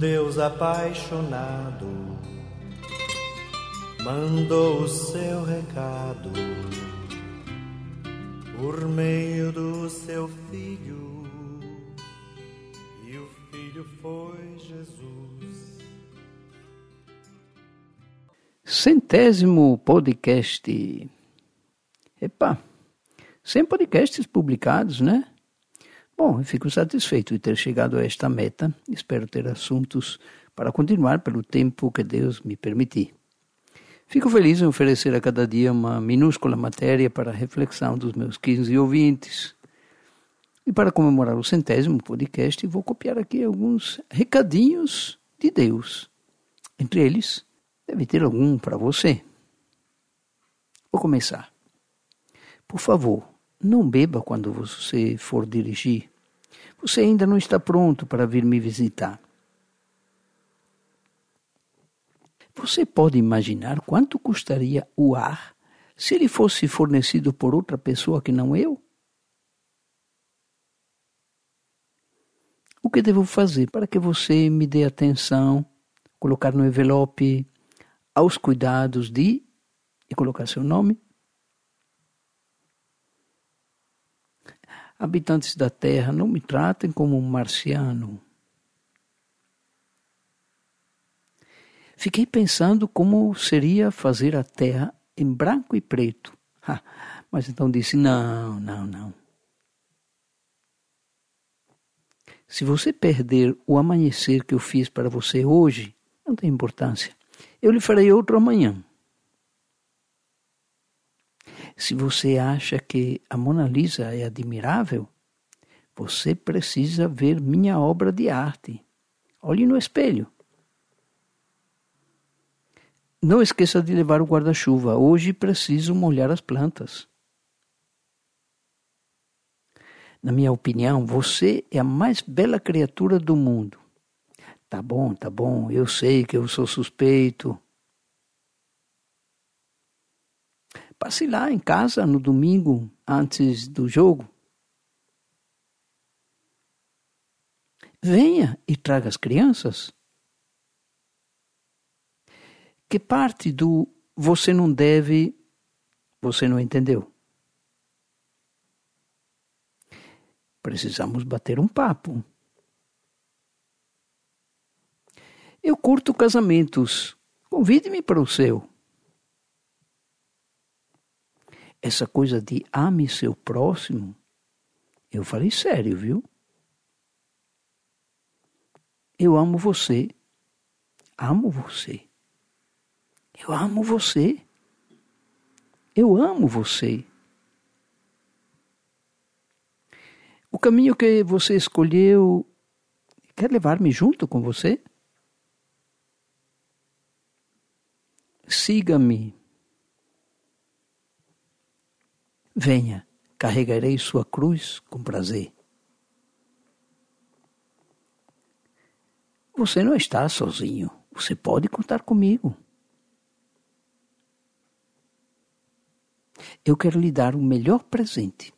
Deus apaixonado mandou o seu recado por meio do seu filho, e o filho foi Jesus. Centésimo podcast. Epa, 100 podcasts publicados, né? Bom, eu fico satisfeito de ter chegado a esta meta. Espero ter assuntos para continuar pelo tempo que Deus me permitir. Fico feliz em oferecer a cada dia uma minúscula matéria para a reflexão dos meus 15 ouvintes. E para comemorar o centésimo podcast, vou copiar aqui alguns recadinhos de Deus. Entre eles, deve ter algum para você. Vou começar. Por favor, não beba quando você for dirigir. Você ainda não está pronto para vir me visitar. Você pode imaginar quanto custaria o ar se ele fosse fornecido por outra pessoa que não eu? O que devo fazer para que você me dê atenção, colocar no envelope aos cuidados de e colocar seu nome? Habitantes da Terra, não me tratem como um marciano. Fiquei pensando como seria fazer a Terra em branco e preto. Ha, mas então disse: não, não, não. Se você perder o amanhecer que eu fiz para você hoje, não tem importância. Eu lhe farei outro amanhã. Se você acha que a Mona Lisa é admirável, você precisa ver minha obra de arte. Olhe no espelho. Não esqueça de levar o guarda-chuva. Hoje preciso molhar as plantas. Na minha opinião, você é a mais bela criatura do mundo. Tá bom, tá bom, eu sei que eu sou suspeito. Passe lá em casa no domingo, antes do jogo. Venha e traga as crianças. Que parte do você não deve você não entendeu? Precisamos bater um papo. Eu curto casamentos. Convide-me para o seu. Essa coisa de ame seu próximo, eu falei sério, viu? Eu amo você. Amo você. Eu amo você. Eu amo você. O caminho que você escolheu quer levar-me junto com você? Siga-me Venha, carregarei sua cruz com prazer. Você não está sozinho. Você pode contar comigo. Eu quero lhe dar o melhor presente.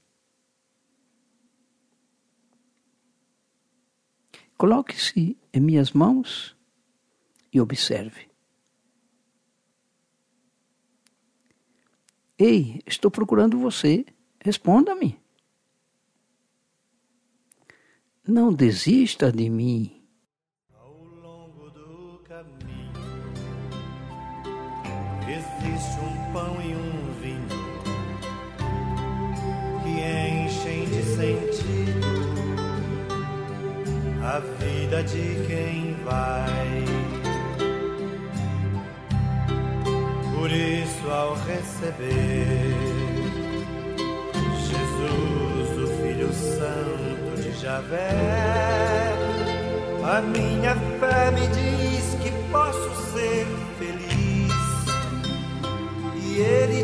Coloque-se em minhas mãos e observe. Ei, estou procurando você. Responda-me. Não desista de mim. Ao longo do caminho existe um pão e um vinho que enchem de sentido a vida de quem vai. ao receber. Jesus, o Filho Santo de Javé, a minha fé me diz que posso ser feliz. E Ele